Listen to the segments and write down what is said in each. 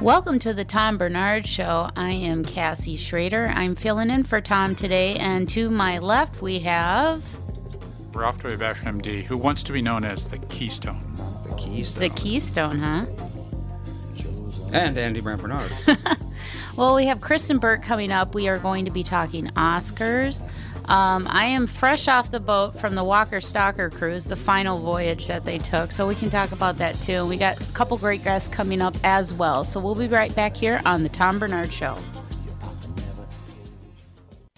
Welcome to the Tom Barnard Show. I am Cassie Schrader. I'm filling in for Tom today, and to my left we have Ralph W. Basham, MD, who wants to be known as the Keystone. The keys. the Keystone, huh? and Andy Brand Barnard. Well, we have Kristen Burt coming up. We are going to be talking Oscars. Um, I am fresh off the boat from the Walker Stalker cruise, the final voyage that they took, so we can talk about that too. We got a couple great guests coming up as well. So we'll be right back here on the Tom Barnard Show.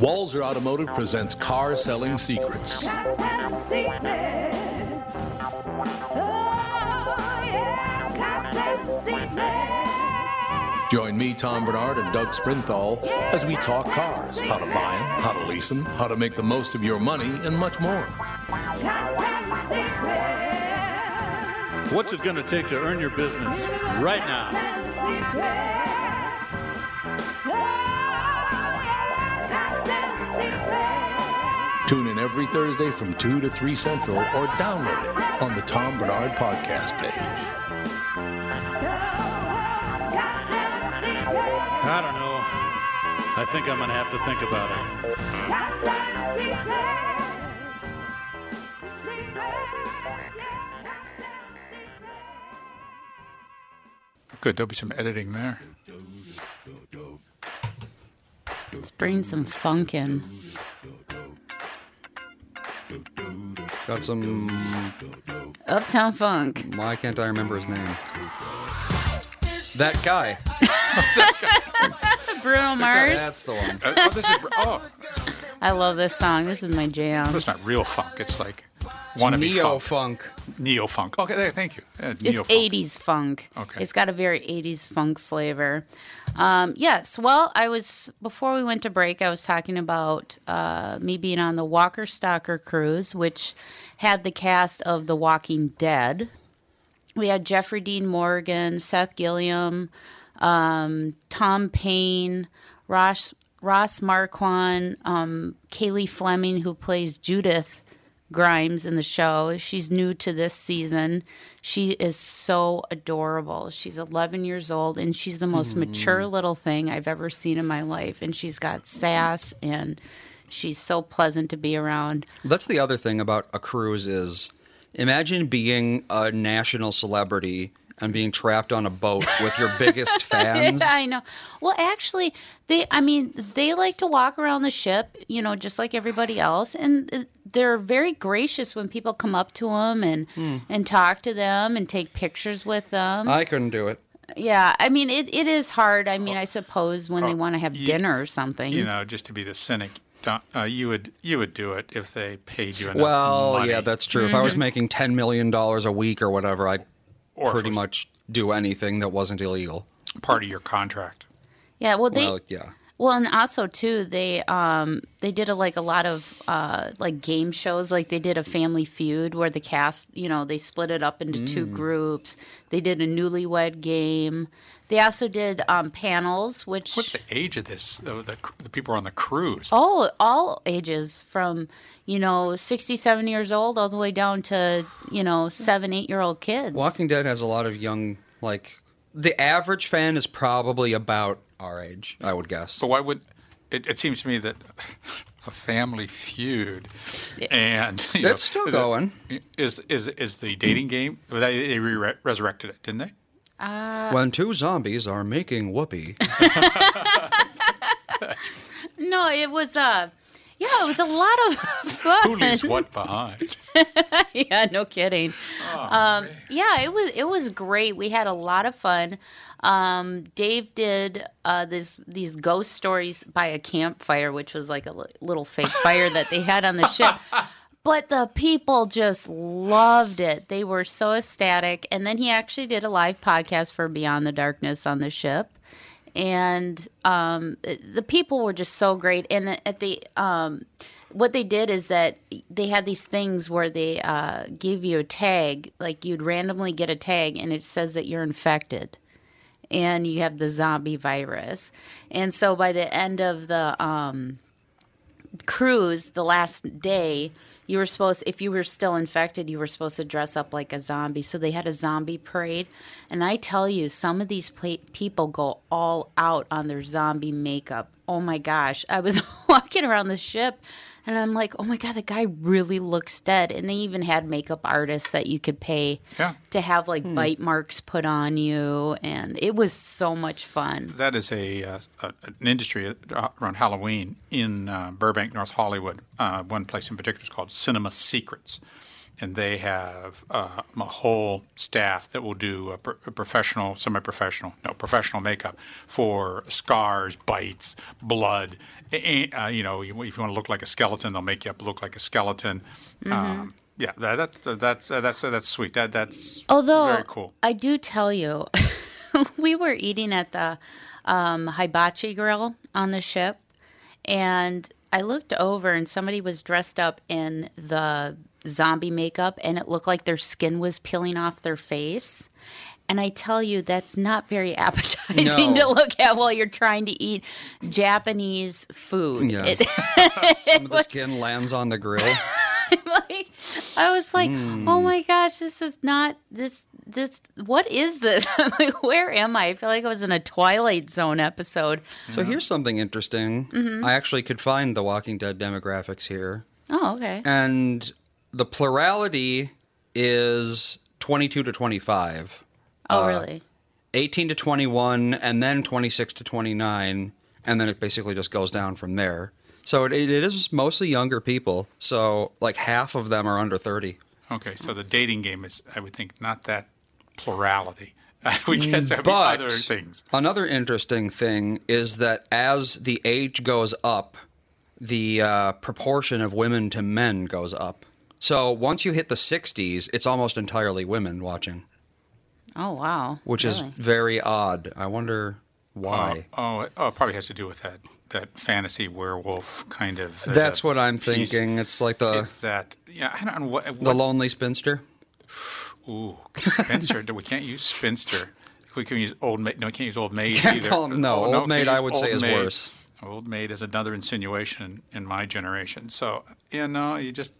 Walser Automotive presents Car Selling Secrets. Join me, Tom Barnard, and Doug Sprinthal as we talk cars, how to buy them, how to lease them, how to make the most of your money, and much more. What's it going to take to earn your business? Right now? Tune in every Thursday from 2 to 3 Central or download it on the Tom Barnard podcast page. I don't know. I think I'm going to have to think about it. Good, there'll be some editing there. Let's bring some funk in. Got some. Uptown Funk. Why can't I remember his name? That guy. Bruno Mars. That's the one. Uh, oh, this is, oh, I love this song. This is my jam. that's not real funk. It's like wannabe Neo funk. funk. Neo funk. Okay, there, thank you. Uh, It's 80s funk. Okay. It's got a very 80s funk flavor. Um, yes. Well, I was, before we went to break, I was talking about uh, me being on the Walker Stalker cruise, which had the cast of The Walking Dead. We had Jeffrey Dean Morgan, Seth Gilliam, um, Tom Payne, Ross, Ross Marquand, um, Cailey Fleming, who plays Judith Grimes in the show. She's new to this season. She is so adorable. She's 11 years old and she's the most mature hmm. little thing I've ever seen in my life. And she's got sass and she's so pleasant to be around. That's the other thing about a cruise is imagine being a national celebrity and being trapped on a boat with your biggest fans. Yeah, I know. Well, actually, they, I mean, they like to walk around the ship, you know, just like everybody else. And they're very gracious when people come up to them and, and talk to them and take pictures with them. I couldn't do it. yeah, I mean, it, it is hard. I mean, I suppose when they want to have you- dinner or something. You know, just to be the cynic, uh, you would you would do it if they paid you enough Well, money. yeah, that's true. If I was making ten million dollars a week or whatever, I'd Or pretty it much do anything that wasn't illegal. part of your contract. yeah, well, they, well, yeah. Well, and also too, they um they did a, like a lot of uh like game shows. Like they did a Family Feud where the cast, you know, they split it up into two groups. They did a newlywed game. They also did um panels, which What's the age of this? The, the, the people on the cruise. all all ages from you know 67 years old all the way down to you know seven eight year old kids. Walking Dead has a lot of young, like, the average fan is probably about our age, I would guess. But why would it, it seems to me that a family feud and you That's still going. Is is is the dating game? They, they re- resurrected it, didn't they? When two zombies are making whoopee. No, it was uh yeah, it was a lot of fun. Who leaves what behind? yeah, no kidding. um, yeah, it was it was great. We had a lot of fun. Um, Dave did uh, this these ghost stories by a campfire, which was like a little fake fire that they had on the ship. But the people just loved it. They were so ecstatic. And then he actually did a live podcast for Beyond the Darkness on the ship. And um, the people were just so great. And at the um, what they did is that they had these things where they uh, gave you a tag, like you'd randomly get a tag, and it says that you're infected and you have the zombie virus. And so by the end of the um, cruise, the last day, you were supposed, if you were still infected, you were supposed to dress up like a zombie. So they had a zombie parade. And I tell you, some of these people go all out on their zombie makeup. Oh my gosh. I was walking around the ship and I'm like, oh my God, the guy really looks dead. And they even had makeup artists that you could pay Yeah. to have like bite marks put on you. And it was so much fun. That is a, uh, a an industry around Halloween in uh, Burbank, North Hollywood. Uh, one place in particular is called Cinema Secrets, and they have uh, a whole staff that will do a, pro- a professional, semi-professional, no, professional makeup for scars, bites, blood. A- a- uh, you know, if you want to look like a skeleton, they'll make you up look like a skeleton. Um, yeah, that, that, that's that's that's sweet. That that's Although very cool. I do tell you, we were eating at the um, hibachi grill on the ship, and I looked over and somebody was dressed up in the zombie makeup, and it looked like their skin was peeling off their face. And I tell you, that's not very appetizing No. to look at while you're trying to eat Japanese food. Yeah. It- Some of the was- skin lands on the grill. like I was like, Hmm. oh my gosh, this is not this this what is this? I'm like, where am I? I feel like I was in a Twilight Zone episode. So here's something interesting. Mm-hmm. I actually could find the Walking Dead demographics here. Oh, okay. And the plurality is 22 to 25, Oh, really? 18 to 21, and then 26 to 29, and then it basically just goes down from there. So it, it is mostly younger people. So like half of them are under 30. Okay, so the dating game is, I would think, not that plurality. I would guess there would But other things. another interesting thing is that as the age goes up, the uh, proportion of women to men goes up. So once you hit the 60s, it's almost entirely women watching, Oh, wow. which is very odd. I wonder why. Oh, it, oh, it probably has to do with that that fantasy werewolf kind of. uh, That's what I'm piece. thinking. It's like the It's that. Yeah, I don't know what. the lonely spinster. ooh, spinster. we can't use spinster. We can use old maid. No, we can't use old maid Can't either. call 'em- no, Oh, old can't maid I would say is maid. worse. Old maid is another insinuation in my generation. So you know, you just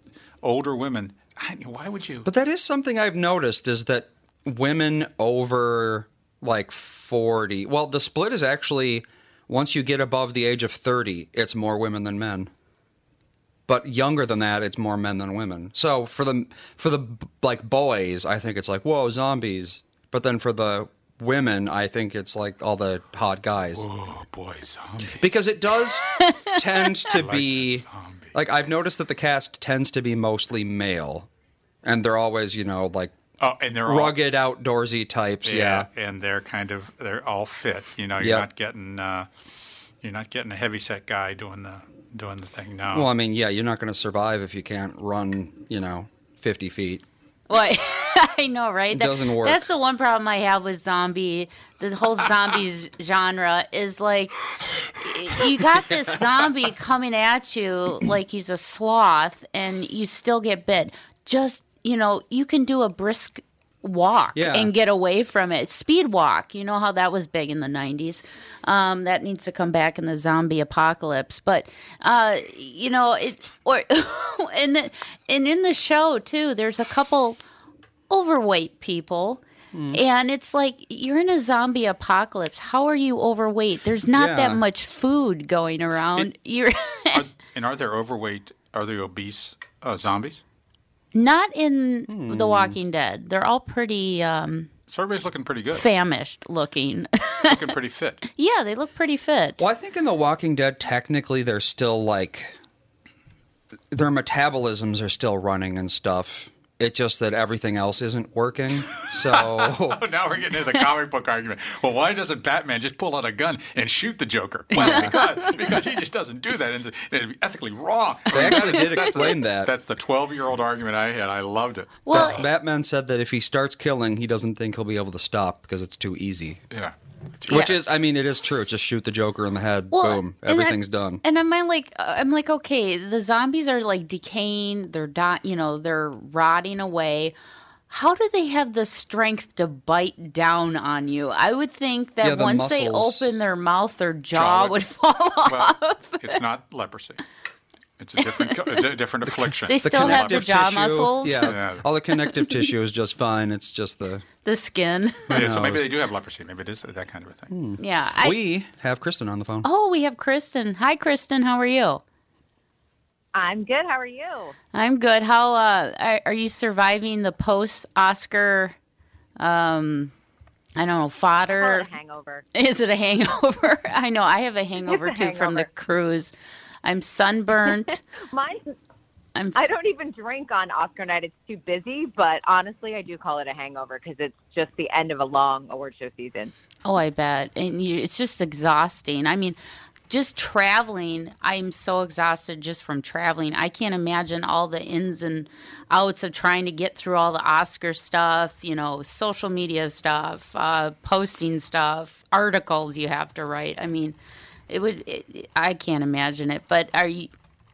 older women. I, why would you? But that is something I've noticed is that women over like 40. Well, the split is actually once you get above the age of 30, it's more women than men. But younger than that, it's more men than women. So for the for the like boys, I think it's like whoa zombies. But then for the women, I think it's like all the hot guys oh boy, zombie. because it does tend to be that zombie. Like I've noticed that the cast tends to be mostly male, and they're always you know like Oh, and they're all, rugged outdoorsy types. Yeah. and they're kind of they're all fit. You know, you're Yep. not getting uh, you're not getting a heavy set guy doing the doing the thing. No, Well, I mean, yeah, you're not going to survive if you can't run, you know, 50 feet. What? I know, right? Doesn't work. That's the one problem I have with zombie. The whole zombies genre is like you got this zombie coming at you like he's a sloth, and you still get bit. Just you know, you can do a brisk walk Yeah. and get away from it. Speed walk. You know how that was big in the '90s. Um, that needs to come back in the zombie apocalypse. But uh, you know, it or and the, and in the show too, there's a couple overweight people. And it's like you're in a zombie apocalypse. How are you overweight? There's not Yeah. that much food going around. you're Are, and are there overweight? Are there obese uh, zombies? Not in The Walking Dead. They're all pretty um, So everybody's looking pretty good, famished looking. looking pretty fit. yeah, they look pretty fit. Well, I think in The Walking Dead, technically, they're still like their metabolisms are still running and stuff. It's just that everything else isn't working. So Oh, now we're getting into the comic book argument. Well, why doesn't Batman just pull out a gun and shoot the Joker? Well, because, because he just doesn't do that, and it'd be ethically wrong. they actually did explain that. That's the 12 year old argument I had. I loved it. Well, Ba- Batman said that if he starts killing, he doesn't think he'll be able to stop because it's too easy. Yeah. Which Yeah. is, I mean, it is true. Just shoot the Joker in the head. Well, boom, and I- everything's done. And I'm like, uh, I'm like, okay, the zombies are like decaying. They're not, you know, they're rotting away. How do they have the strength to bite down on you? I would think that Yeah, the once they muscles- open their mouth, their jaw, Jaw would- would fall off. Well, it's not leprosy. It's a different, co- it's a different affliction. They still have the jaw tissue- muscles, Yeah, Yeah. all the connective tissue is just fine. It's just the. the skin. yeah, so maybe they do have leprosy. Maybe it is that kind of a thing. Yeah. I, we have Kristen on the phone. oh, we have Kristen. Hi, Kristen. How are you? I'm good. How are you? I'm good. How uh, are, are you surviving the post Oscar? Um, I don't know Call fodder. it a hangover. Is it a hangover? I know I have a hangover a too from the cruise. I'm sunburnt. Mine, I'm I don't even drink on Oscar night. It's too busy. But honestly, I do call it a hangover because it's just the end of a long award show season. oh, I bet, and you, it's just exhausting. I mean, just traveling. I'm so exhausted just from traveling. I can't imagine all the ins and outs of trying to get through all the Oscar stuff. You know, social media stuff, uh, posting stuff, articles you have to write. I mean, it would. It, I can't imagine it. But are you?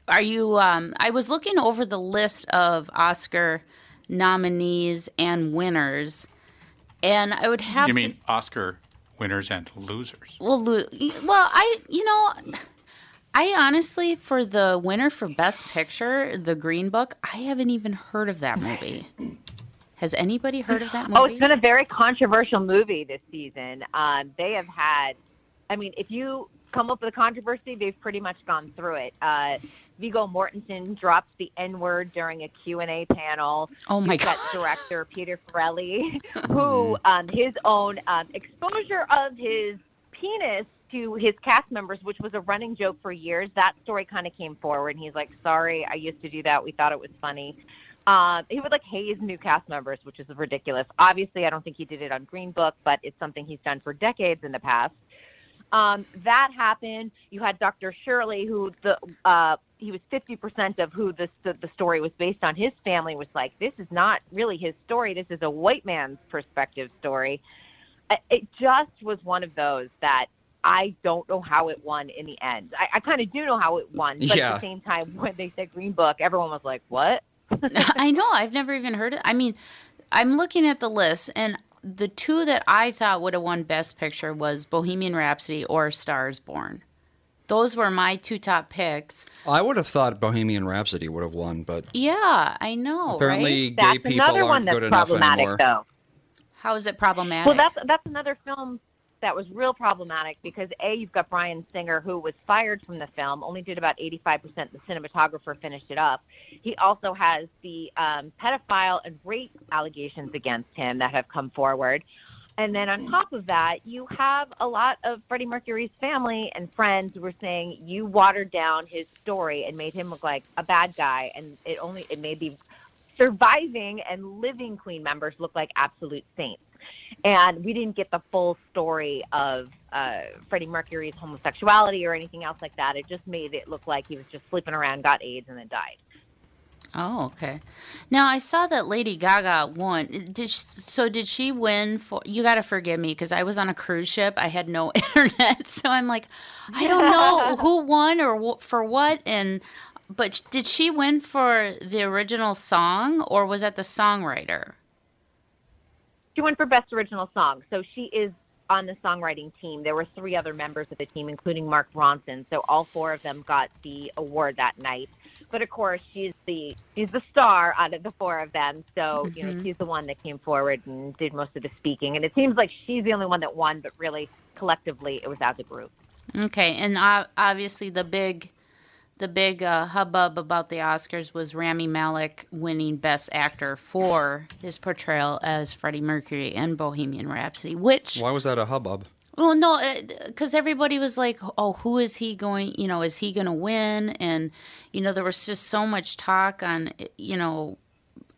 Are you? Um, I was looking over the list of Oscar nominees and winners, and I would have. You to, mean Oscar winners and losers? well, lo- well, I you know, I honestly for the winner for Best Picture, The Green Book, I haven't even heard of that movie. Has anybody heard of that movie? Oh, it's been a very controversial movie this season. Um, they have had, I mean, if you come up with a controversy, they've pretty much gone through it. Uh, Viggo Mortensen drops the N word during a Q&A panel. Oh my You've got director Peter Farrelly, who um, his own um, exposure of his penis to his cast members, which was a running joke for years. That story kind of came forward, and he's like, "Sorry, I used to do that. We thought it was funny." Um, he would like haze new cast members, which is ridiculous. Obviously, I don't think he did it on Green Book, but it's something he's done for decades in the past. Um, that happened. You had Dr. Shirley, who the uh, he was 50% of who this, the, the story was based on. His family was like, this is not really his story. This is a white man's perspective story. It just was one of those that I don't know how it won in the end. I, I kind of do know how it won, but Yeah. at the same time, when they said Green Book, everyone was like, what? I know. I've never even heard it. I mean, I'm looking at the list, and the two that I thought would have won Best Picture was Bohemian Rhapsody or Stars Born. Those were my two top picks. I would have thought Bohemian Rhapsody would have won, but Yeah, I know. apparently right? gay That's people another aren't one that's good enough problematic, anymore. though. How is it problematic? Well, that's that's another film that was real problematic because a you've got Bryan Singer who was fired from the film, only did about eighty five percent. The cinematographer finished it up. He also has the um, pedophile and rape allegations against him that have come forward. And then on top of that, you have a lot of Freddie Mercury's family and friends who were saying you watered down his story and made him look like a bad guy, and it only it made the surviving and living Queen members look like absolute saints and we didn't get the full story of uh, Freddie Mercury's homosexuality or anything else like that. It just made it look like he was just sleeping around, got AIDS, and then died. Oh, okay. Now I saw that Lady Gaga won. Did she, so? Did she win for? You got to forgive me because I was on a cruise ship. I had no internet, so I'm like, I don't know who won or for what. And but did she win for the original song or was that the songwriter? She won for Best Original Song. So she is on the songwriting team. There were three other members of the team, including Mark Ronson. So all four of them got the award that night. But of course, she's the she's the star out of the four of them. So you know, she's the one that came forward and did most of the speaking. And it seems like she's the only one that won, but really collectively, it was as a group. Okay, and uh, obviously the big, the big uh, hubbub about the Oscars was Rami Malek winning Best Actor for his portrayal as Freddie Mercury in Bohemian Rhapsody. Which, Why was that a hubbub? well, no, because everybody was like, "Oh, who is he going? You know, is he going to win?" And you know, there was just so much talk on, you know,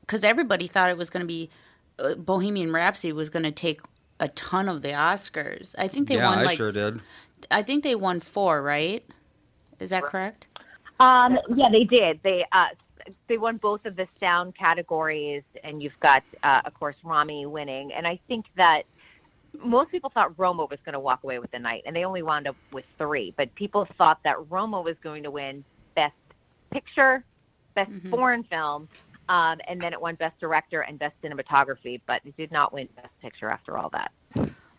because everybody thought it was going to be uh, Bohemian Rhapsody was going to take a ton of the Oscars. I think they yeah, won I like sure did. I think they won four, right? Is that correct? Um, yeah, they did. They uh, they won both of the sound categories, and you've got, uh, of course, Rami winning. And I think that most people thought Roma was going to walk away with the night, and they only wound up with three. But people thought that Roma was going to win Best Picture, Best Foreign Film, um, and then it won Best Director and Best Cinematography. But it did not win Best Picture after all that.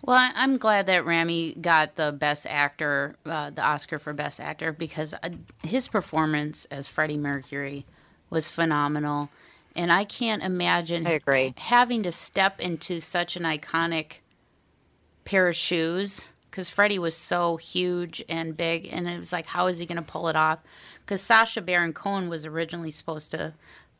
Well, I- I'm glad that Rami got the Best Actor, uh, the Oscar for Best Actor, because uh, his performance as Freddie Mercury was phenomenal. And I can't imagine I agree. having to step into such an iconic pair of shoes because Freddie was so huge and big, and it was like, how is he going to pull it off? Because Sacha Baron Cohen was originally supposed to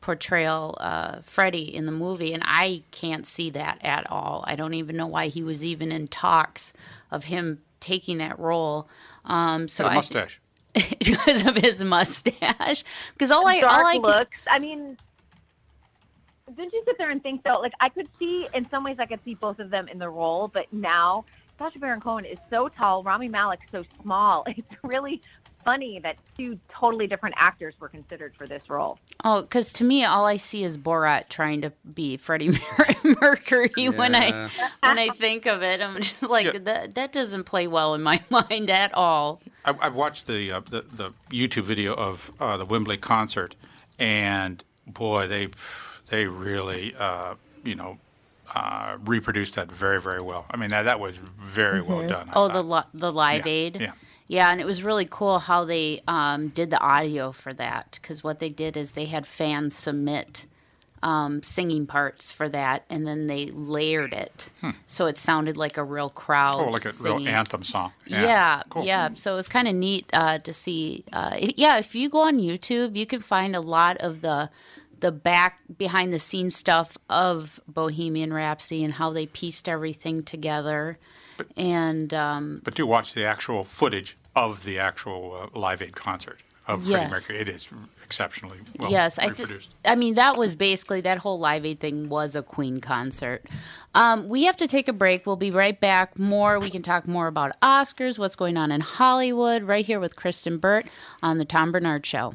portray uh, Freddie in the movie, and I can't see that at all. I don't even know why he was even in talks of him taking that role. Um, so Got a I- mustache. because of his mustache. Because all I dark all I can- looks. I mean, didn't you sit there and think though? Like I could see, in some ways, I could see both of them in the role, but now Sacha Baron Cohen is so tall, Rami Malek's so small. It's really funny that two totally different actors were considered for this role. Oh, because to me, all I see is Borat trying to be Freddie Mer- Mercury when I when I think of it. I'm just like Yeah. that. That doesn't play well in my mind at all. I, I've watched the, uh, the the YouTube video of uh, the Wembley concert, and boy, they they really uh, you know uh, reproduced that very very well. I mean that that was very well done. I Oh, the li- the Live Yeah, Aid. yeah. Yeah, and it was really cool how they um, did the audio for that because what they did is they had fans submit um, singing parts for that, and then they layered it so it sounded like a real crowd. Hmm. oh, like a singing. real anthem song. Yeah, yeah. cool. So it was kind of neat uh, to see. Uh, yeah, if you go on YouTube, you can find a lot of the the back behind the scenes stuff of Bohemian Rhapsody and how they pieced everything together. And um, But do watch the actual footage of the actual uh, Live Aid concert of Freddie Yes. Mercury. It is exceptionally well yes, I reproduced. I mean that was basically that whole Live Aid thing was a Queen concert. Um, we have to take a break. We'll be right back. More. We can talk more about Oscars, what's going on in Hollywood, right here with Kristen Burt on the Tom Barnard Show.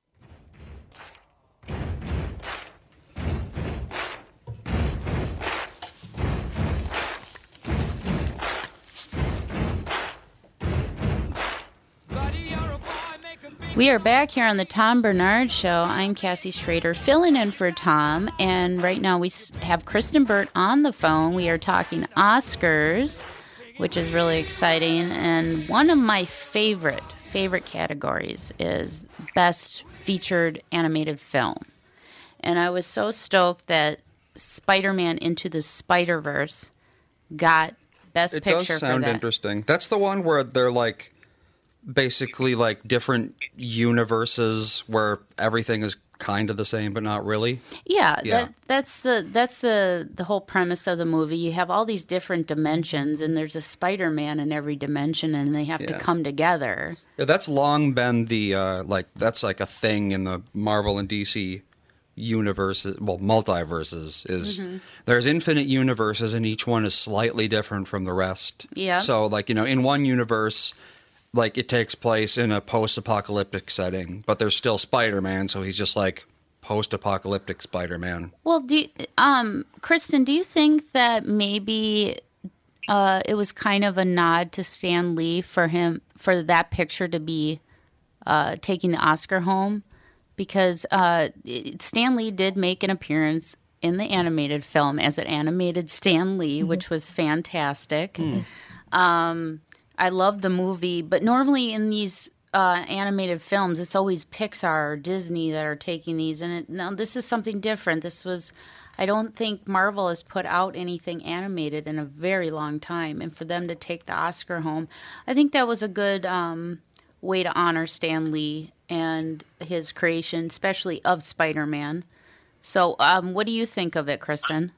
We are back here on the Tom Barnard Show. I'm Cassie Schrader, filling in for Tom, and right now we have Kristen Burt on the phone. We are talking Oscars, which is really exciting, and one of my favorite favorite categories is Best Featured Animated Film. And I was so stoked that Spider-Man Into the Spider-Verse got Best It Picture does for sound that. interesting. That's the one where they're like basically like different universes where everything is kind of the same but not really. Yeah, Yeah. That, that's the that's the the whole premise of the movie. You have all these different dimensions, and there's a Spider-Man in every dimension, and they have to come together. Yeah, that's long been the uh, like that's like a thing in the Marvel and DC universes, well, multiverses is Mm-hmm. there's infinite universes and each one is slightly different from the rest. Yeah. So like, you know, in one universe like it takes place in a post-apocalyptic setting, but there's still Spider-Man, so he's just like post-apocalyptic Spider-Man. Well, do you, um, Kristen, do you think that maybe uh, it was kind of a nod to Stan Lee for him for that picture to be uh, taking the Oscar home? Because uh, it, Stan Lee did make an appearance in the animated film as an animated Stan Lee, which was fantastic. Um, I love the movie, but normally in these uh, animated films, it's always Pixar or Disney that are taking these. And it, now this is something different. This was, I don't think Marvel has put out anything animated in a very long time. And for them to take the Oscar home, I think that was a good um, way to honor Stan Lee and his creation, especially of Spider Man. So, um, what do you think of it, Kristen?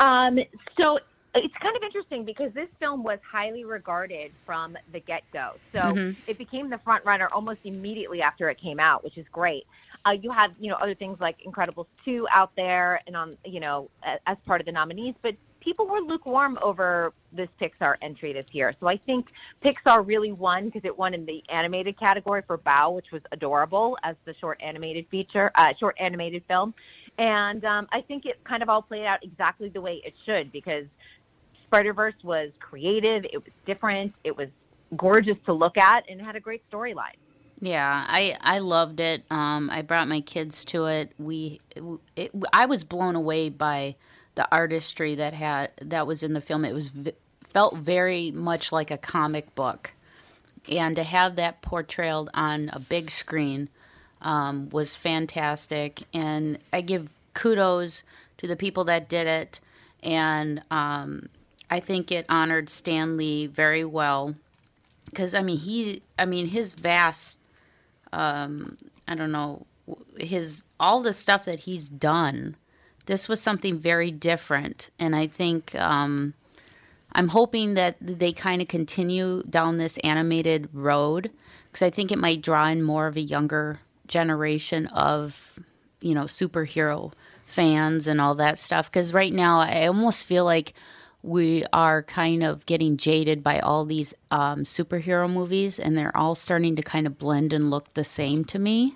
Um, so it's kind of interesting because this film was highly regarded from the get go. So it became the front runner almost immediately after it came out, which is great. Uh, you have you know other things like Incredibles two out there and on you know as part of the nominees, but people were lukewarm over this Pixar entry this year. So I think Pixar really won because it won in the animated category for Bao, which was adorable as the short animated feature, uh, short animated film. And um, I think it kind of all played out exactly the way it should because Spider Verse was creative, it was different, it was gorgeous to look at, and it had a great storyline. Yeah, I I loved it. Um, I brought my kids to it. We, it, I was blown away by the artistry that had that was in the film. It was felt very much like a comic book, and to have that portrayed on a big screen um, was fantastic. And I give kudos to the people that did it, and um, I think it honored Stan Lee very well. Because I mean he I mean his vast um I don't know his all the stuff that he's done this was something very different. And I think um I'm hoping that they kind of continue down this animated road because I think it might draw in more of a younger generation of you know superhero fans and all that stuff. Because right now I almost feel like we are kind of getting jaded by all these um, superhero movies and they're all starting to kind of blend and look the same to me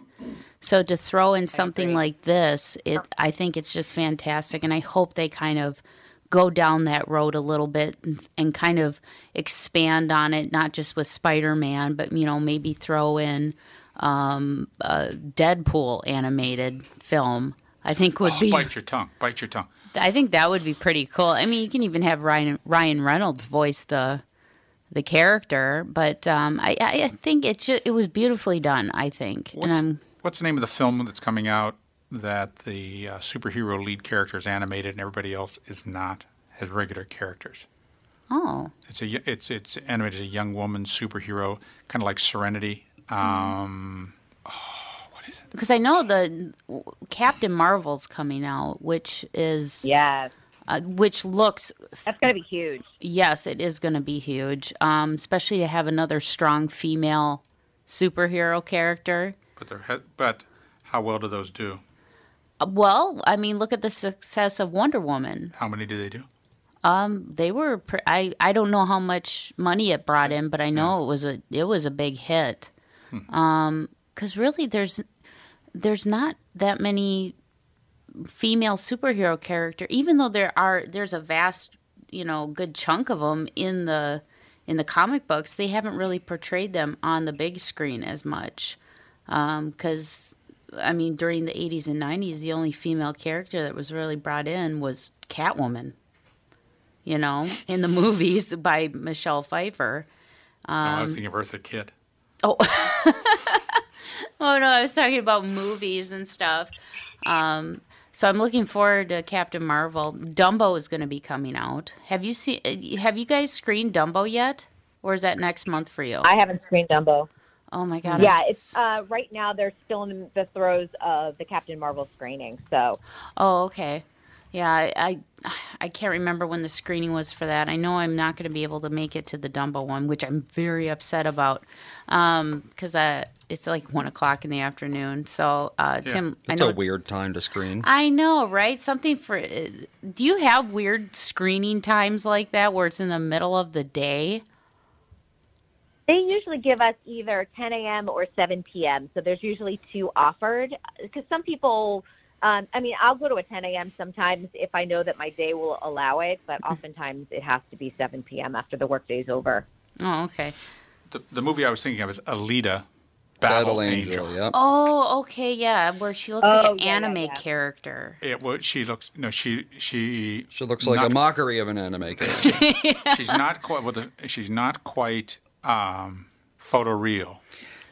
so to throw in something like this it i think it's just fantastic and i hope they kind of go down that road a little bit and, and kind of expand on it not just with spider-man but you know maybe throw in um, a deadpool animated film i think would Oh, be bite your tongue. Bite your tongue. I think that would be pretty cool. I mean, you can even have Ryan Ryan Reynolds voice the the character, but um, I, I think it ju- it was beautifully done. I think, What's, what's the name of the film that's coming out that the uh, superhero lead character is animated and everybody else is not, has regular characters. Oh, It's a it's it's animated as a young woman superhero, kind of like Serenity. Um, because I know the Captain Marvel's coming out, which is Yes, uh, which looks that's gonna be huge. yes, it is going to be huge. Um, especially to have another strong female superhero character. but they're but how well do those do? Uh, Well, I mean, look at the success of Wonder Woman. How many do they do? They were pre- I I don't know how much money it brought in, but I know it was a it was a big hit. Um, because really, there's there's not that many female superhero character, even though there are there's a vast you know good chunk of them in the in the comic books. They haven't really portrayed them on the big screen as much. Um, because I mean, during the 80s and 90s, the only female character that was really brought in was Catwoman you know, in the movies by Michelle Pfeiffer. no, I was um, thinking of Eartha Kitt. Oh, oh no, I was talking about movies and stuff. Um, so I'm looking forward to Captain Marvel. Dumbo is going to be coming out. Have you seen? Have you guys screened Dumbo yet, or is that next month for you? I haven't screened Dumbo. oh my god! Yeah, I'm it's uh, right now they're still in the throes of the Captain Marvel screening. So Oh, okay. Yeah, I, I I can't remember when the screening was for that. I know I'm not going to be able to make it to the Dumbo one, which I'm very upset about, because uh, it's like one o'clock in the afternoon. So, uh, Tim, I It's know a weird time to screen. I know, right? Something for. uh, Do you have weird screening times like that where it's in the middle of the day? they usually give us either 10 a.m. or 7 p.m. So there's usually two offered because some people. Um, I mean, I'll go to a 10 a.m. sometimes if I know that my day will allow it, but oftentimes it has to be 7 p.m. after the workday's over. Oh, okay. The, the movie I was thinking of is Alita, Battle, Battle, Angel. Angel. Yep. Oh, okay, yeah, where she looks Oh, like an yeah, yeah, anime yeah. character. It what she looks no she she She looks like not- a mockery of an anime character. she's not quite well, the, she's not quite um, photoreal.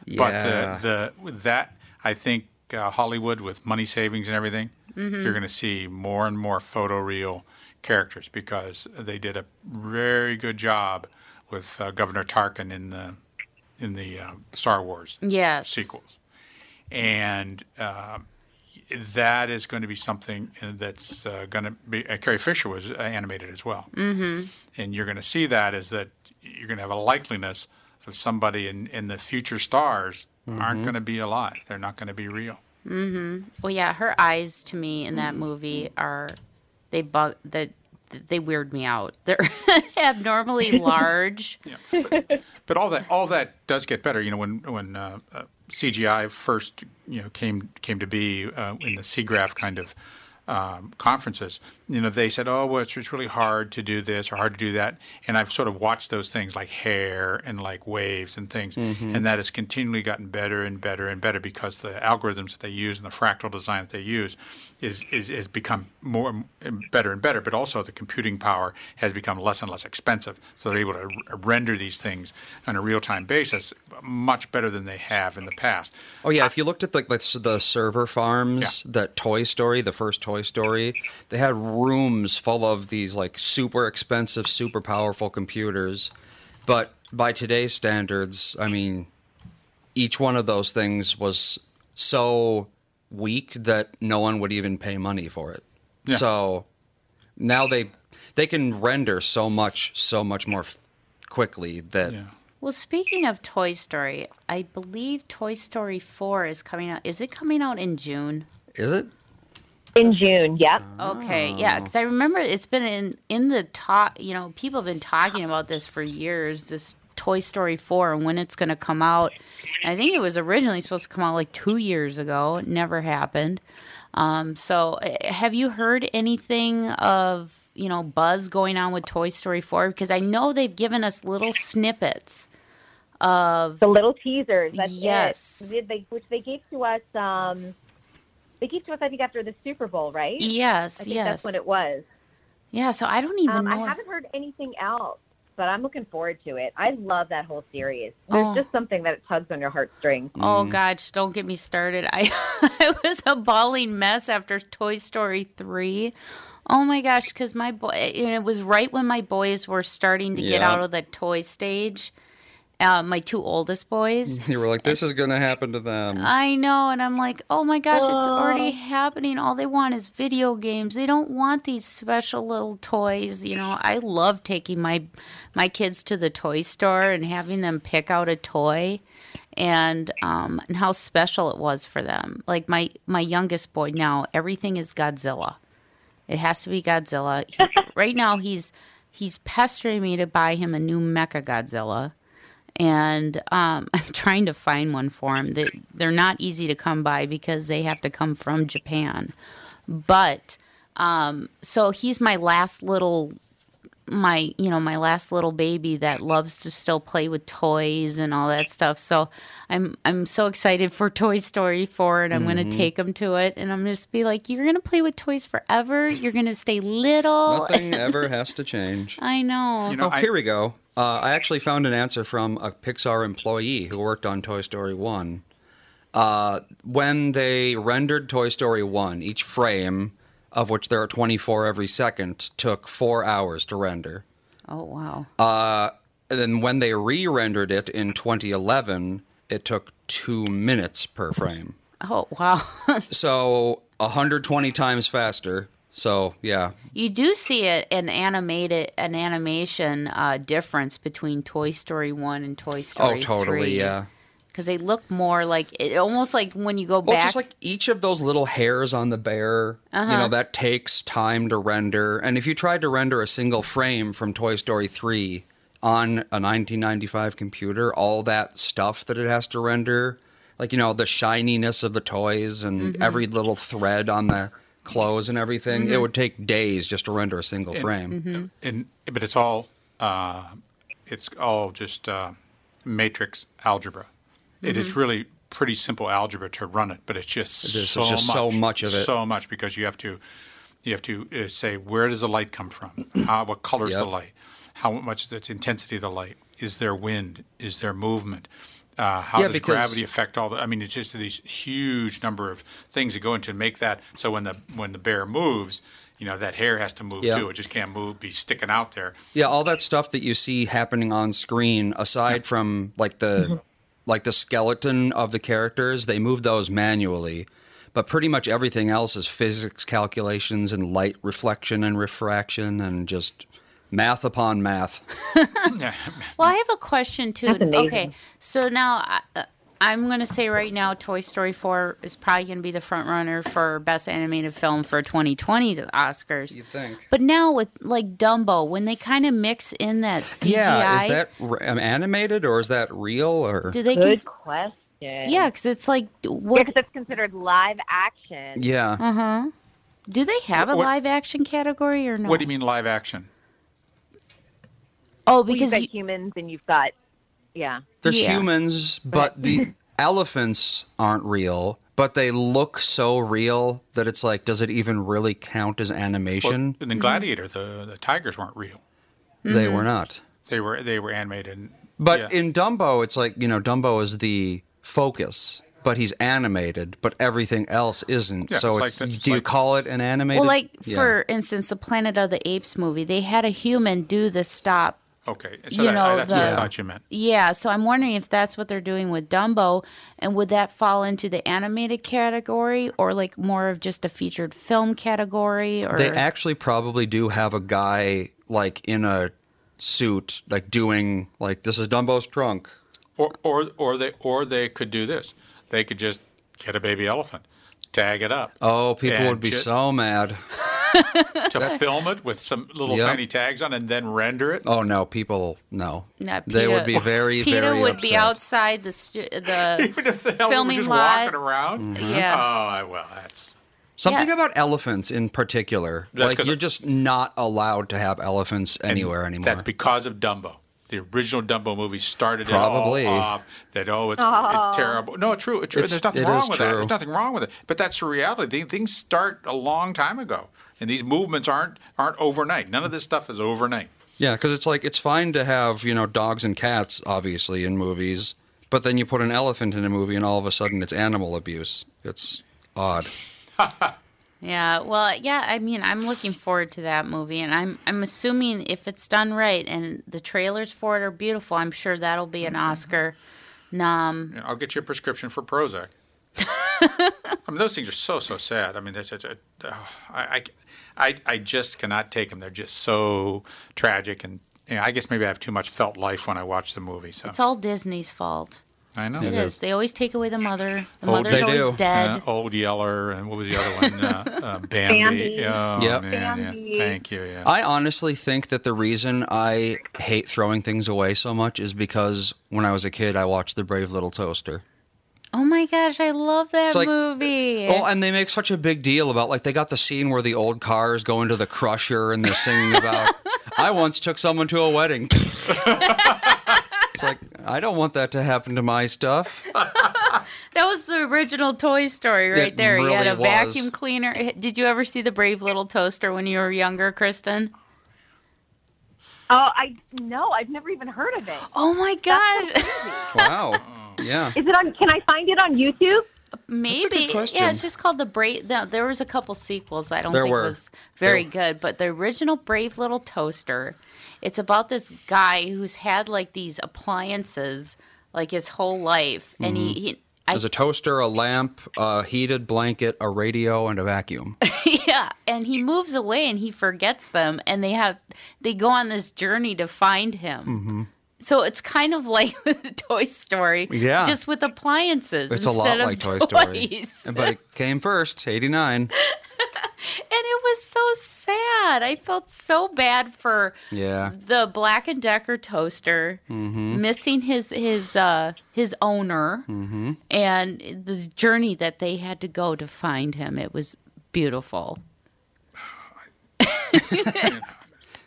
yeah. But the, the that, I think uh, Hollywood with money savings and everything, Mm-hmm. you're going to see more and more photoreal characters because they did a very good job with uh, Governor Tarkin in the in the uh, Star Wars Yes. sequels, and uh, that is going to be something that's uh, going to be. Uh, Carrie Fisher was uh, animated as well, mm-hmm. and you're going to see that is that you're going to have a likeliness of somebody in, in the future stars aren't going to be alive. They're not going to be real. Well, yeah, her eyes to me in that movie are they bug that they weird me out. They're abnormally large. Yeah. But all that all that does get better. You know, when when uh, uh, CGI first you know came came to be uh, in the SIGGRAPH kind of um, conferences, you know, they said, "Oh, well, it's, it's really hard to do this or hard to do that." And I've sort of watched those things like hair and like waves and things, and that has continually gotten better and better and better because the algorithms that they use and the fractal design that they use is is, is become more better and better. But also the computing power has become less and less expensive, so they're able to r- render these things on a real time basis much better than they have in the past. Oh yeah, if you looked at the the, the server farms that Toy Story, the first Toy Story, they had rooms full of these like super expensive, super powerful computers. But by today's standards, I mean, each one of those things was so weak that no one would even pay money for it. Yeah. So now they they can render so much so much more f- quickly that Yeah. Well, speaking of Toy Story, I believe Toy Story 4 is coming out. Is it coming out in June? is it? In June, yep. Okay, yeah, because I remember it's been in in the talk. You know, people have been talking about this for years. This Toy Story four and when it's going to come out. I think it was originally supposed to come out like two years ago. It never happened. Um, so, uh, have you heard anything of you know buzz going on with Toy Story four? Because I know they've given us little snippets of The little teasers. Yes. it. Which they gave to us. Um, they gave to us, I think, after the Super Bowl, right? I yes, think yes, that's when it was. yeah. So I don't even Um, I haven't heard anything else. but I'm looking forward to it. I love that whole series. There's Oh. just something that tugs on your heartstrings. Oh gosh, don't get me started. I I was a bawling mess after Toy Story 3. Oh my gosh, cuz my boy and it was right when my boys were starting to get out of the toy stage. Uh, my two oldest boys. You were like, this is going to happen to them. I know, and I'm like, oh my gosh, it's already happening. All they want is video games. They don't want these special little toys. You know, I love taking my my kids to the toy store and having them pick out a toy, and um, and how special it was for them. Like my my youngest boy now, everything is Godzilla. It has to be Godzilla. He- right now, he's he's pestering me to buy him a new Mecha Godzilla and um, I'm trying to find one for him. They, they're not easy to come by because they have to come from Japan. But um, so he's my last little, my you know my last little baby that loves to still play with toys and all that stuff. So I'm I'm so excited for Toy Story 4 and I'm going to take him to it and I'm going to be like, you're going to play with toys forever. You're going to stay little. Nothing ever has to change. I know. You know, oh, I, here we go. Uh, I actually found an answer from a Pixar employee who worked on Toy Story 1. Uh, when they rendered Toy Story 1, each frame, of which there are 24 every second, took four hours to render. oh wow. Uh, and then when they re rendered it in 2011, it took two minutes per frame. Oh wow. So 120 times faster. So, yeah. You do see it an animated an animation uh, difference between Toy Story one and Toy Story Oh, totally, yeah. Because they look more like it, almost like when you go Well, back. just like each of those little hairs on the bear, you know, that takes time to render. And if you tried to render a single frame from Toy Story 3 on a 1995 computer, all that stuff that it has to render, like, you know, the shininess of the toys and every little thread on the clothes and everything, it would take days just to render a single frame. and but it's all uh, it's all just uh, matrix algebra. It is really pretty simple algebra to run it, but it's just. It's so just much, so much of it. so much because you have to you have to uh, say where does the light come from? How, what color is the light? How much is its intensity of the light? Is there wind? Is there movement? Uh, how Yeah, does because- gravity affect all the? I mean, it's just these huge number of things that go into make that. So when the when the bear moves, you know that hair has to move Yeah. too. It just can't move, be sticking out there. Yeah, all that stuff that you see happening on screen, aside from like the like the skeleton of the characters, they move those manually. But pretty much everything else is physics calculations and light reflection and refraction and just math upon math. Well, I have a question too. That's. Okay, so now I, uh, I'm going to say right now, Toy Story four is probably going to be the front runner for best animated film for 2020's Oscars. You think? But now with like Dumbo, when they kind of mix in that CGI, Yeah, is that r- um, animated or is that real or? do they? Good Cons- question. yeah, because it's like Yeah, what? 'cause it's considered live action. Yeah. Uh huh. Do they have a What- live action category or no? What do you mean live action? Oh, Well, you've because got you, humans and you've got, yeah. There's Yeah. humans, but the elephants aren't real. But they look so real that it's like, does it even really count as Well, animation? in the mm-hmm. Gladiator, the, the tigers weren't real. They mm-hmm. were not. They were they were animated. But yeah. in Dumbo, it's like, you know, Dumbo is the focus, but he's animated, but everything else isn't. Yeah, so it's it's, like it's do you call it an animated? well, like Yeah. for instance, the Planet of the Apes movie, they had a human do the stop. Okay, so you that, know, that's what I thought you meant. Yeah, so I'm wondering if that's what they're doing with Dumbo, and would that fall into the animated category, or like more of just a featured film category, or They actually probably do have a guy like in a suit, like doing like this is Dumbo's trunk. Or or or they or they could do this. They could just get a baby elephant, tag it up. Oh, people would be ju- so mad. to film it with some little Yep. tiny tags on, and then render it. Oh no, people no. Nah, they would be very Peter very would upset. be outside the stu- the Even if the elephant filming was just lot. walking around. Mm-hmm. Yeah. Oh well, that's Something Yeah. about elephants in particular. That's like 'cause you're of- just not allowed to have elephants anywhere anymore. That's because of Dumbo. The original Dumbo movie started Probably. it all off that oh it's, it's terrible. No, true. It's true. It's- There's nothing it wrong is with that. There's nothing wrong with it. But that's the reality. Things start a long time ago, and these movements aren't aren't overnight. None of this stuff is overnight. Yeah, because it's like it's fine to have you know dogs and cats, obviously, in movies, but then you put an elephant in a movie, and all of a sudden it's animal abuse. It's odd. Yeah, well, yeah. I mean, I'm looking forward to that movie, and I'm I'm assuming if it's done right and the trailers for it are beautiful, I'm sure that'll be an mm-hmm. Oscar nom. I'll get you a prescription for Prozac. I mean, those things are so so sad. I mean, that's, that's, oh, I, I, I just cannot take them. They're just so tragic, and you know, I guess maybe I have too much felt life when I watch the movie. So It's all Disney's fault. I know It is. They always take away the mother. The Old- mother's they always do. dead. Uh, Old Yeller, and what was the other one? Uh, uh, Bambi. Bambi. Oh, Yep. man, yeah. Bambi. Thank you. Yeah. I honestly think that the reason I hate throwing things away so much is because when I was a kid, I watched The Brave Little Toaster. Oh my gosh, I love that It's like- movie. Oh, and they make such a big deal about like they got the scene where the old cars go into the crusher and they're singing about I once took someone to a wedding. it's like I don't want that to happen to my stuff. that was the original Toy Story right It there. he had a was. vacuum cleaner. Did you ever see the Brave Little Toaster when you were younger, Kristen? Oh, I no, I've never even heard of it. Oh my gosh. Wow. Oh. Yeah. Is it on? Can I find it on YouTube? Maybe. question. Yeah, it's just called the Brave. No, there was a couple sequels. I don't There think were. was very There- good, but the original Brave Little Toaster. It's about this guy who's had like these appliances like his whole life, and he. he I, There's a toaster, a lamp, a heated blanket, a radio, and a vacuum. yeah, and he moves away and he forgets them, and they have they go on this journey to find him. Mm-hmm. So it's kind of like Toy Story, Yeah. just with appliances It's a lot of like Toy toys. Story. But it came first, 89. and it was so sad. I felt so bad for Yeah. the Black and Decker toaster Mm-hmm. missing his his uh, his owner Mm-hmm. and the journey that they had to go to find him. It was beautiful.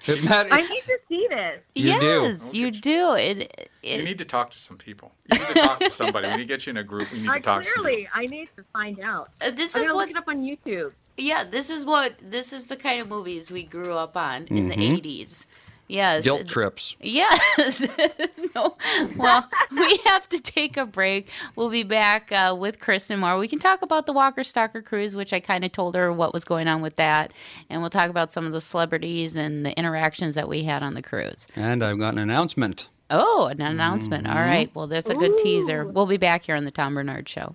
It, Matt, I need to see this. You do. yes, you do. It, it, You need to talk to some people. You need to talk to somebody. When you get you in a group, we need I to talk to some clearly, people. I need to find out. uh, this I'm is gonna what look it up on YouTube. yeah, this is what this is the kind of movies we grew up on in the 80s. Yes. guilt trips. Yes. no. Well, we have to take a break. We'll be back uh, with Kristen more. We can talk about the Walker Stalker cruise, which I kind of told her what was going on with that, and we'll talk about some of the celebrities and the interactions that we had on the cruise. And I've got an announcement. Oh, an announcement. All right. Well, that's a good teaser. We'll be back here on the Tom Barnard Show.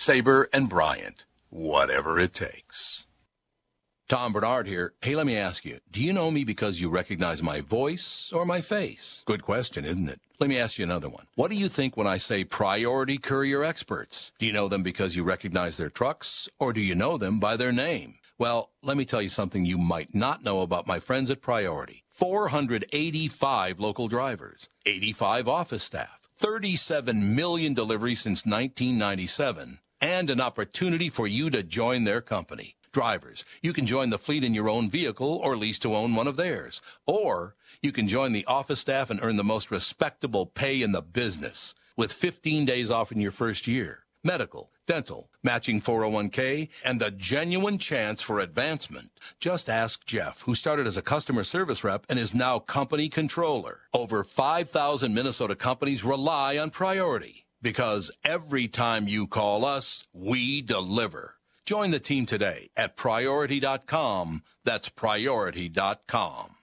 Sabre and Bryant, whatever it takes. Tom Barnard here. Hey, let me ask you, do you know me because you recognize my voice or my face? Good question, isn't it? Let me ask you another one. What do you think when I say priority courier experts? Do you know them because you recognize their trucks or do you know them by their name? Well, let me tell you something you might not know about my friends at Priority. 485 local drivers, 85 office staff, 37 million deliveries since 1997, and an opportunity for you to join their company. Drivers, you can join the fleet in your own vehicle or lease to own one of theirs. Or you can join the office staff and earn the most respectable pay in the business with 15 days off in your first year. Medical, dental, matching 401k, and a genuine chance for advancement. Just ask Jeff, who started as a customer service rep and is now company controller. Over 5,000 Minnesota companies rely on Priority because every time you call us, we deliver. Join the team today at priority.com. That's priority.com.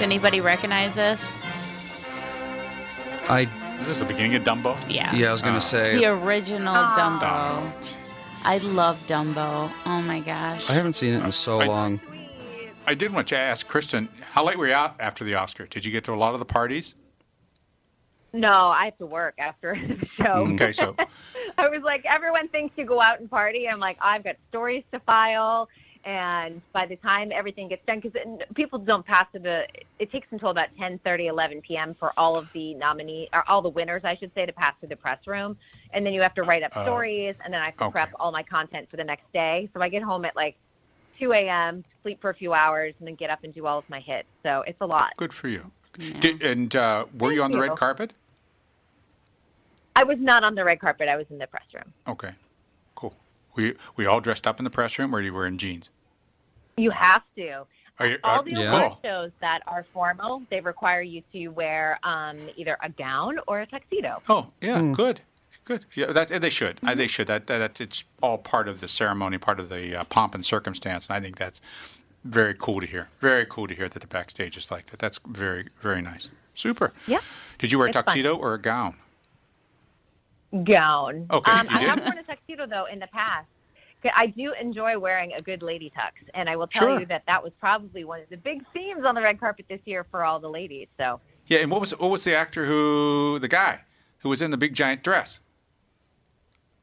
Does anybody recognize this? I Is this the beginning of Dumbo? Yeah. yeah, I was gonna oh. say The original oh. Dumbo. Oh, I love Dumbo. Oh my gosh. I haven't seen it in so I- long. I did want to ask Kristen, how late were you out after the Oscar? Did you get to a lot of the parties? No, I have to work after the show. Mm, okay, so I was like, everyone thinks you go out and party. I'm like, I've got stories to file. And by the time everything gets done, because people don't pass to the, it takes until about 10, 30, 11 p.m. for all of the nominee, or all the winners, I should say, to pass through the press room. And then you have to write up Oh. stories, and then I have to Okay. prep all my content for the next day. So I get home at like 2 a.m., sleep for a few hours, and then get up and do all of my hits. So it's a lot. good for you. Did, and uh, were you on Thank the red carpet? I was not on the red carpet. I was in the press room. Okay, cool. We you, were you all dressed up in the press room, or you were in jeans? You have to. Are you, All are- the Yeah. award shows that are formal, they require you to wear um, either a gown or a tuxedo. Oh, yeah, good, good. Yeah, that they should. Mm-hmm. They should. That, that that's it's all part of the ceremony, part of the uh, pomp and circumstance, and I think that's very cool to hear. Very cool to hear that the backstage is like that. That's very very nice. Super. Yeah. Did you wear a It's fun. tuxedo or a gown? Gown. Okay, Um, I have worn a tuxedo though in the past. I do enjoy wearing a good lady tux, and I will tell Sure. you that that was probably one of the big themes on the red carpet this year for all the ladies. So Yeah. And what was what was the actor who the guy who was in the big giant dress?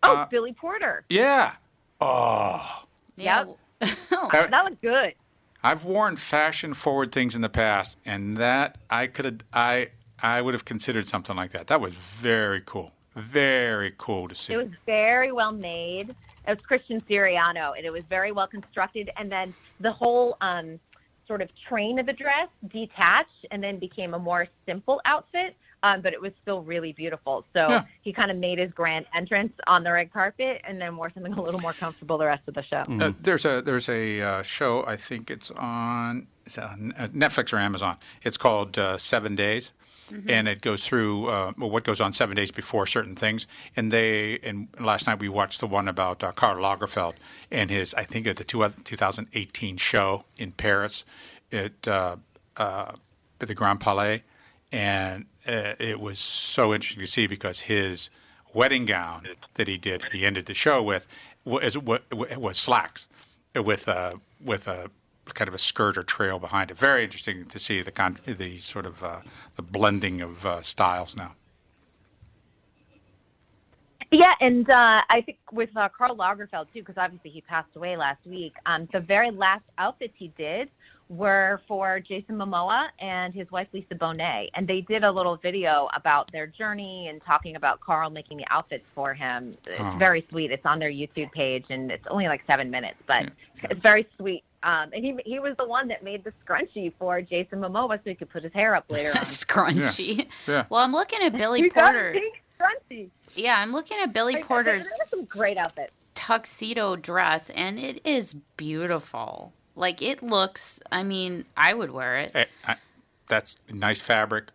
Oh, Uh, Billy Porter. Yeah. Oh. Yeah. I- That was good. I've worn fashion forward things in the past, and that I could have I I would have considered something like that. That was very cool. Very cool to see. It was very well made. It was Christian Siriano, and it was very well constructed. And then the whole um, sort of train of the dress detached and then became a more simple outfit, um, but it was still really beautiful. So Yeah. he kind of made his grand entrance on the red carpet and then wore something a little more comfortable the rest of the show. Uh, there's a there's a uh, show I think it's on, is it on uh, Netflix or Amazon. It's called uh, Seven Days, and it goes through uh, well, what goes on seven days before certain things. And they and last night we watched the one about uh, Karl Lagerfeld and his I think at the two, 2018 show in Paris at uh, uh, at the Grand Palais, and uh, it was so interesting to see because his wedding gown that he did, he ended the show with, was was slacks with a with a kind of a skirt or trail behind it. Very interesting to see the con- the sort of uh, the blending of uh, styles now. Yeah, and uh, I think with uh, Karl Lagerfeld too, because obviously he passed away last week. Um, the very last outfits he did were for Jason Momoa and his wife Lisa Bonet, and they did a little video about their journey and talking about Karl making the outfits for him. It's Oh. very sweet. It's on their YouTube page, and it's only like seven minutes, but Yeah. it's very sweet. Um, and he he was the one that made the scrunchie for Jason Momoa, so he could put his hair up later on. Scrunchy. Yeah. Well, I'm looking at Billy He got Porter. pink scrunchie. Yeah, I'm looking at Billy Like, Porter's There's some great outfits. tuxedo dress, and it is beautiful. Like it looks. I mean, I would wear it. Eh, I- that's nice fabric,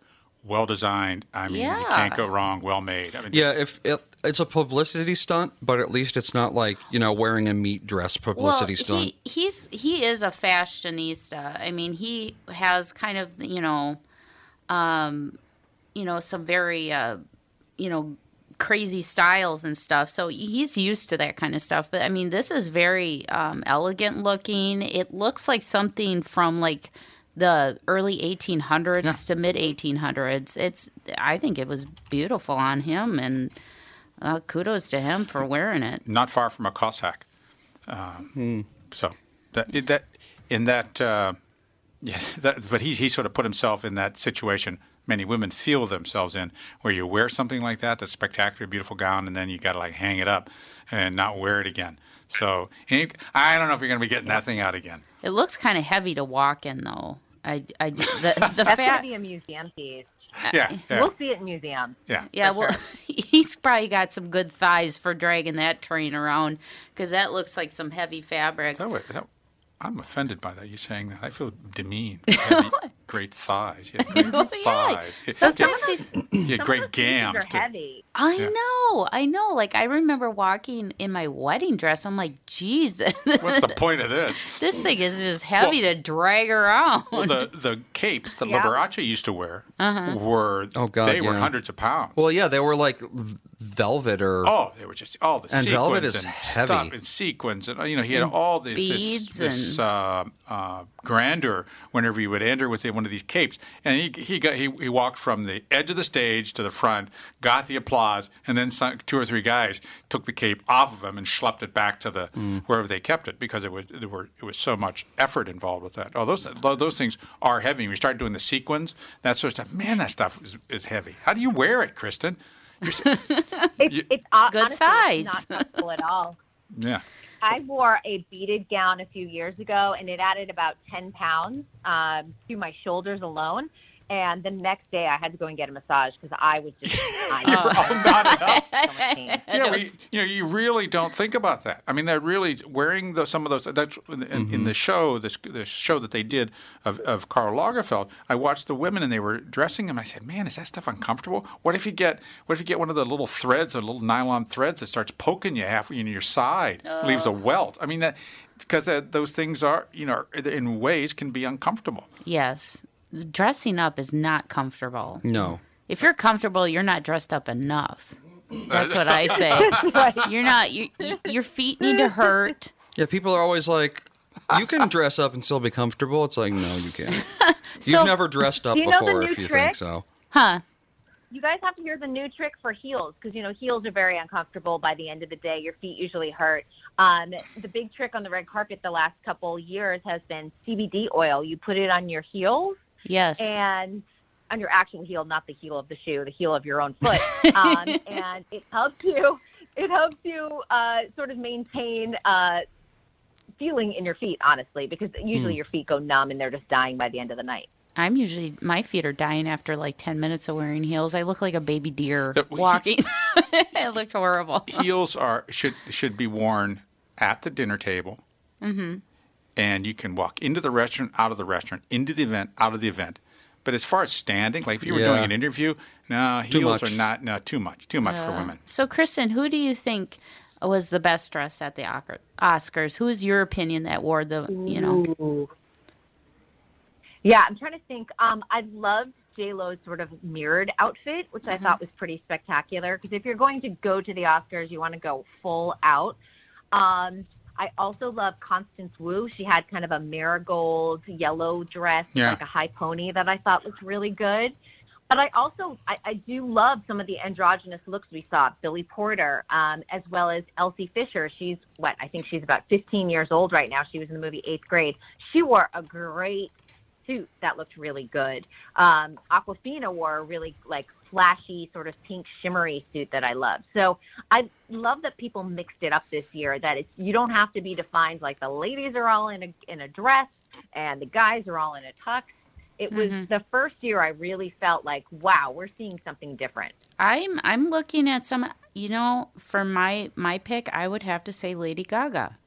well designed. I mean, you can't go wrong. Well made. I mean, Yeah, if it, it's a publicity stunt, but at least it's not like you know wearing a meat dress publicity stunt. He, he's he is a fashionista. I mean, he has kind of you know, um, you know, some very uh, you know crazy styles and stuff. So he's used to that kind of stuff. But I mean, this is very um, elegant looking. It looks like something from like the early 1800s to mid 1800s. It's I think it was beautiful on him and. Uh, kudos to him for wearing it. not far from a Cossack. Um, So that that in that uh, yeah, that, but he he sort of put himself in that situation. Many women feel themselves in where you wear something like that, the spectacular, beautiful gown, and then you got to like hang it up and not wear it again. So he, I don't know if you're going to be getting that thing out again. It looks kind of heavy to walk in, though. I, I, the, the That's gonna fat, be a museum piece. Uh, yeah, yeah, We'll see it in museums. yeah. yeah. Well, he's probably got some good thighs for dragging that train around because that looks like some heavy fabric. That way, that, I'm offended by that. You saying that? I feel demeaned. Heavy, great thighs. Yeah, great Oh, yeah. thighs. Yeah, Sometimes yeah, he, yeah, Some great of gams. are too. heavy. I Yeah. know, I know. Like I remember walking in my wedding dress. I'm like, Jesus, What's the point of this? this thing is just heavy to drag around. Well, the the capes that Yeah. Liberace used to wear Uh-huh. were Oh, God, they were hundreds of pounds. Well, yeah, they were like velvet or Oh, they were just all the And sequins velvet is and heavy. stuff and sequins, and you know he had all this beads this, this uh, uh, grandeur whenever he would enter with one of these capes, and he he got he, he walked from the edge of the stage to the front, got the applause, and then some, two or three guys took the cape off of him and schlepped it back to the wherever they kept it because it was there were it was so much effort involved with that. Oh, those those things are heavy. When you start doing the sequins, that sort of stuff, man, that stuff is, is heavy. How do you wear it, Kristen? You're, It's, You- it's uh, Good honestly, thighs. It's not comfortable at all. yeah. I wore a beaded gown a few years ago, and it added about 10 pounds um, to my shoulders alone. And the next day, I had to go and get a massage because I was just dying. So much pain. yeah, we, you know, you really don't think about that. I mean, they're really wearing the, some of those. That's in, in, in mm-hmm. the show, this the show that they did of, of Karl Lagerfeld. I watched the women and they were dressing him. I said, "Man, is that stuff uncomfortable? What if you get what if you get one of the little threads, or little nylon threads that starts poking you halfway in your side, leaves a welt? I mean, that because those things are, you know, in ways can be uncomfortable. yes, dressing up is not comfortable. no. If you're comfortable, you're not dressed up enough. That's what I say. You're not. You, you, your feet need to hurt. Yeah, people are always like, you can dress up and still be comfortable. It's like, no, you can't. So- You've never dressed up you know before if you trick? think so. Huh? you guys have to hear the new trick for heels because you know heels are very uncomfortable by the end of the day. Your feet usually hurt. Um, the big trick on the red carpet the last couple years has been CBD oil. You put it on your heels Yes. and on your actual heel, not the heel of the shoe, the heel of your own foot, um, and it helps you. It helps you uh, sort of maintain uh, feeling in your feet, honestly, because usually your feet go numb and they're just dying by the end of the night. I'm usually my feet are dying after like ten minutes of wearing heels. I look like a baby deer Yeah, well, he- walking. I look horrible. heels are should should be worn at the dinner table, mm-hmm. And you can walk into the restaurant, out of the restaurant, into the event, out of the event. But as far as standing, like if you were doing an interview, no, heels are not no too much, too much for women. So, Kristen, who do you think was the best dressed at the Oscars? Who is your opinion that wore the you know? Ooh. Yeah, I'm trying to think. Um, I loved J Lo's sort of mirrored outfit, which I thought was pretty spectacular. Because if you're going to go to the Oscars, you want to go full out. Um, I also love Constance Wu. She had kind of a marigold yellow dress, Yeah. like a high pony, that I thought looked really good. But I also I, I do love some of the androgynous looks we saw. Billy Porter, um, as well as Elsie Fisher. She's what I think she's about 15 years old right now. She was in the movie Eighth Grade. She wore a great suit that looked really good. Um, Awkwafina wore a really like flashy, sort of pink shimmery suit that I loved. So I love that people mixed it up this year. That it's you don't have to be defined like the ladies are all in a in a dress and the guys are all in a tux. It was mm-hmm. the first year I really felt like, wow, we're seeing something different. I'm I'm looking at some. You know, for my my pick, I would have to say Lady Gaga.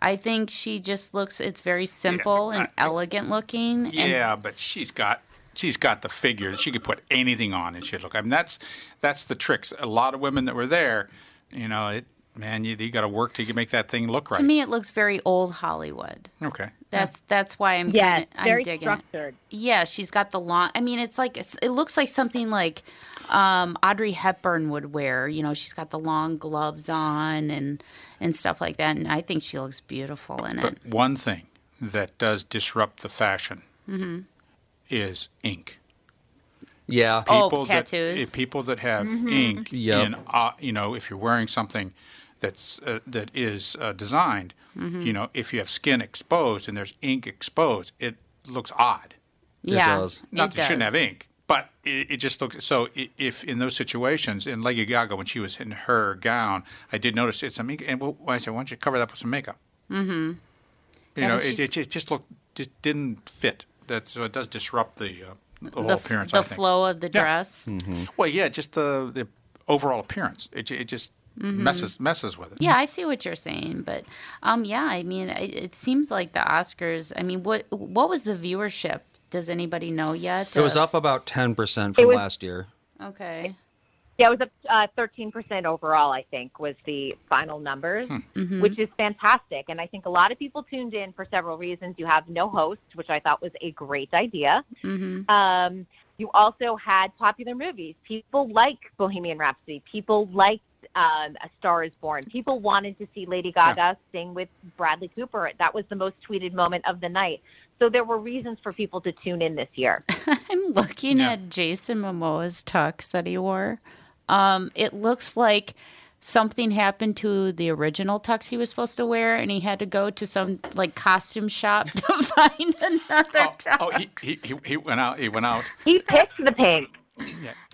I think she just looks. It's very simple and I- elegant looking. and Yeah, but she's got she's got the figure. She could put anything on and she'd look. I mean, that's that's the tricks. A lot of women that were there, you know, it man, you, you got to work to make that thing look right. To me, it looks very old Hollywood. okay. That's that's why I'm Yeah, kinda, I'm very digging it. structured. Yeah, she's got the long. I mean, it's like it's, it looks like something like um, Audrey Hepburn would wear. You know, she's got the long gloves on and and stuff like that. And I think she looks beautiful in it. But one thing that does disrupt the fashion Mm-hmm. Is ink. Yeah. Oh, People that tattoos. eh, people that have Mm-hmm. ink Yep. in uh, you know if you're wearing something that's uh, that is uh, designed, Mm-hmm. you know if you have skin exposed and there's ink exposed, it looks odd. yeah, does. Not it that you shouldn't have ink, but it, it just looks so. If in those situations, in Lady Gaga when she was in her gown, I did notice it's some ink, and well, I said, "Why don't you cover that up with some makeup?" Mm-hmm. You Yeah, know, it, it, just- just looked just didn't fit. That so it does disrupt the uh, the whole The, f- appearance. the I think. flow of the Yeah. dress. Well, yeah, just the the overall appearance. It, it just Mm-hmm. messes messes with it. Yeah, I see what you're saying, but um, yeah, I mean, it, it seems like the Oscars. I mean, what what was the viewership? Does anybody know yet? It was Uh, up about 10% from was- last year. Okay. Yeah, it was up uh, 13% overall, I think, was the final numbers, Mhm. which is fantastic. And I think a lot of people tuned in for several reasons. You have no host, which I thought was a great idea. Mhm. Um, you also had popular movies. People like Bohemian Rhapsody. People liked um, A Star is Born. People wanted to see Lady Gaga sing with Bradley Cooper. That was the most tweeted moment of the night. So there were reasons for people to tune in this year. I'm looking Yeah. at Jason Momoa's tux that he wore. Um, it looks like something happened to the original tux he was supposed to wear, and he had to go to some like costume shop to find another Oh, tux. oh he, he, he, he went out. He went out. He picked the pink. it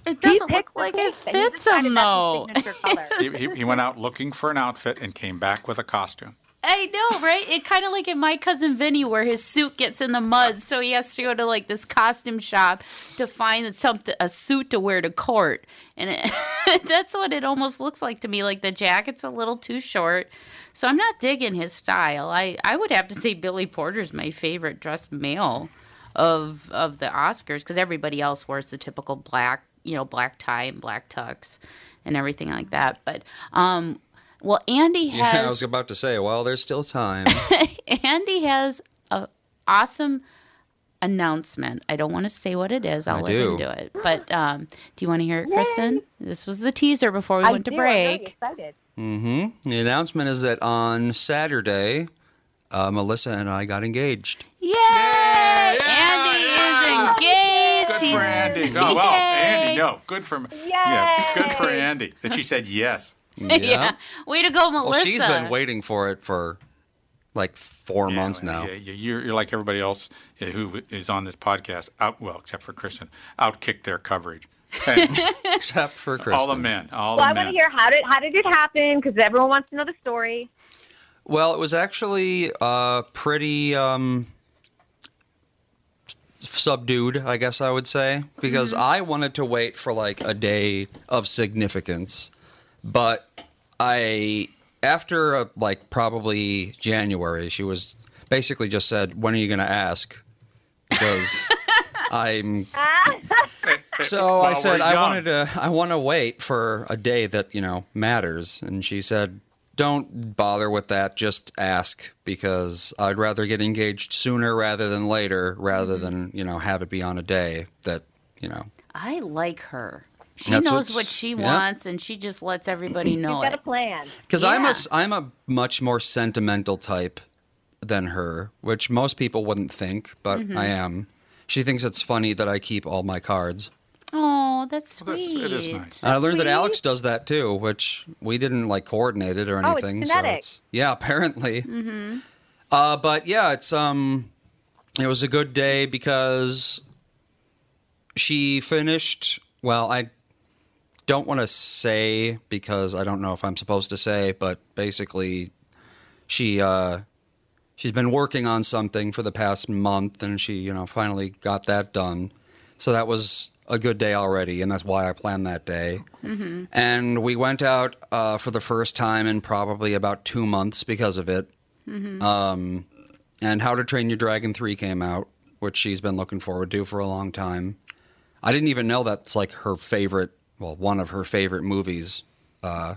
He doesn't picked look like it fits decided him though. his signature color. He, he, he went out looking for an outfit and came back with a costume. I know, right? It kind of like in my cousin Vinny, where his suit gets in the mud, so he has to go to like this costume shop to find something a suit to wear to court, and it, that's what it almost looks like to me. Like the jacket's a little too short, so I'm not digging his style. I I would have to say Billy Porter's my favorite dressed male of of the Oscars because everybody else wears the typical black, you know, black tie and black tux and everything like that. But um, well, Andy has. Yeah, I was about to say, well, there's still time. Andy has a awesome announcement. I don't want to say what it is. I'll I let do. him do it. But um, do you want to hear it, Kristen? This was the teaser before we I went to do. I'm very break. excited. hmm The announcement is that on Saturday, uh, Melissa and I got engaged. Yay! Andy is engaged. Good She's- for Andy. Oh, well, Andy, no. Good for Yeah, good for Andy that she said yes. yeah. Way to go, Melissa. Well, she's been waiting for it for like four months now. Yeah, yeah, you're, you're like everybody else uh, who is on this podcast. Out well, except for Kristen, outkicked their coverage. Except for Kristen. all the men, all Well, I the want to hear how did how did it happen? Because everyone wants to know the story. Well, it was actually uh, pretty um, subdued, I guess I would say, because I wanted to wait for like a day of significance, but I, after uh, like probably January, she was basically just said, "When are you going to ask?" Because I'm so I said I wanted to I want to wait for a day that, you know, matters and she said don't bother with that, just ask because I'd rather get engaged sooner rather than later rather Mm-hmm. than, you know, have it be on a day that, you know. I like her. She That's knows what she yeah. wants, and she just lets everybody know. You've know got a plan. Cuz I'm a Yeah. s- I'm a much more sentimental type than her, which most people wouldn't think, but Mm-hmm. I am. She thinks it's funny that I keep all my cards. Oh, that's Well, sweet. that's- it is nice. And I learned that Alex does that too, which we didn't like coordinate it or anything. Oh, it's anything. so genetic. it's yeah, apparently. Mm-hmm. Uh, but yeah, it's um, it was a good day because she finished. Well, I don't want to say because I don't know if I'm supposed to say, but basically, she uh, she's been working on something for the past month, and she you know finally got that done. So that was a good day already, and that's why I planned that day. Mm-hmm. And we went out uh, for the first time in probably about two months because of it. Mm-hmm. Um, and How to Train Your Dragon 3 came out, which she's been looking forward to for a long time. I didn't even know that's like her favorite, well, one of her favorite movies. Uh,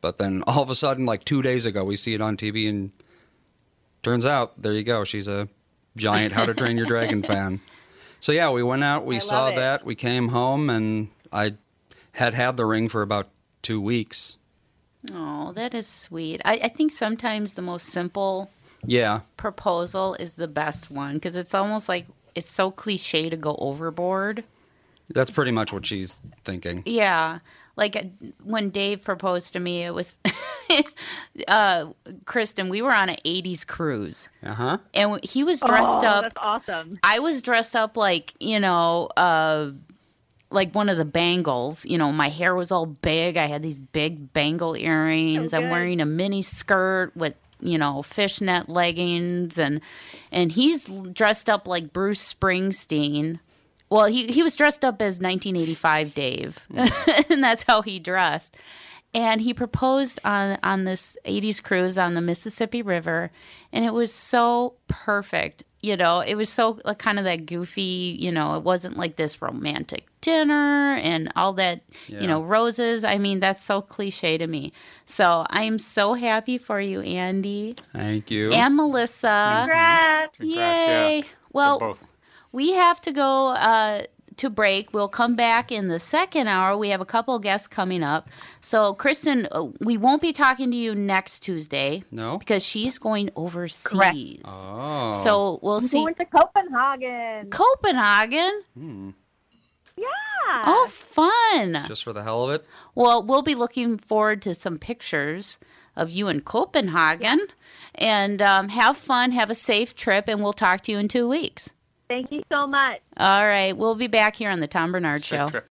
but then all of a sudden, like two days ago, we see it on TV, and turns out, there you go, she's a giant How to Train Your Dragon fan. So yeah, we went out, we I saw that, we came home, and I had had the ring for about two weeks. Oh, that is sweet. I, I think sometimes the most simple Yeah, proposal is the best one because it's almost like it's so cliche to go overboard. That's pretty much what she's thinking. Yeah. Like uh, when Dave proposed to me, it was, uh, Kristen, we were on an 80s cruise Uh huh. and he was dressed oh, up. That's awesome. I was dressed up like, you know, uh, like one of the bangles. You know, my hair was all big. I had these big bangle earrings. I'm wearing a mini skirt with, you know, fishnet leggings and and he's dressed up like Bruce Springsteen. Well, he he was dressed up as 1985 Dave. Mm. and that's how he dressed. and he proposed on on this 80s cruise on the Mississippi River and it was so perfect you know it was so like kind of that goofy you know it wasn't like this romantic dinner and all that you know roses i mean that's so cliche to me so i'm so happy for you andy Thank you. and melissa Congrats. Congrats, yay For well both. We have to go uh, to break. We'll come back in the second hour. We have a couple guests coming up. So, Kristen, uh, we won't be talking to you next Tuesday. No? Because she's going overseas. Correct. oh. So, we'll I'm see. going to Copenhagen. Copenhagen? yeah. Oh, fun. just for the hell of it. Well, we'll be looking forward to some pictures of you in Copenhagen. And um, have fun, have a safe trip, and we'll talk to you in two weeks. Thank you so much. All right. We'll be back here on the Tom Barnard Safe Show. trip.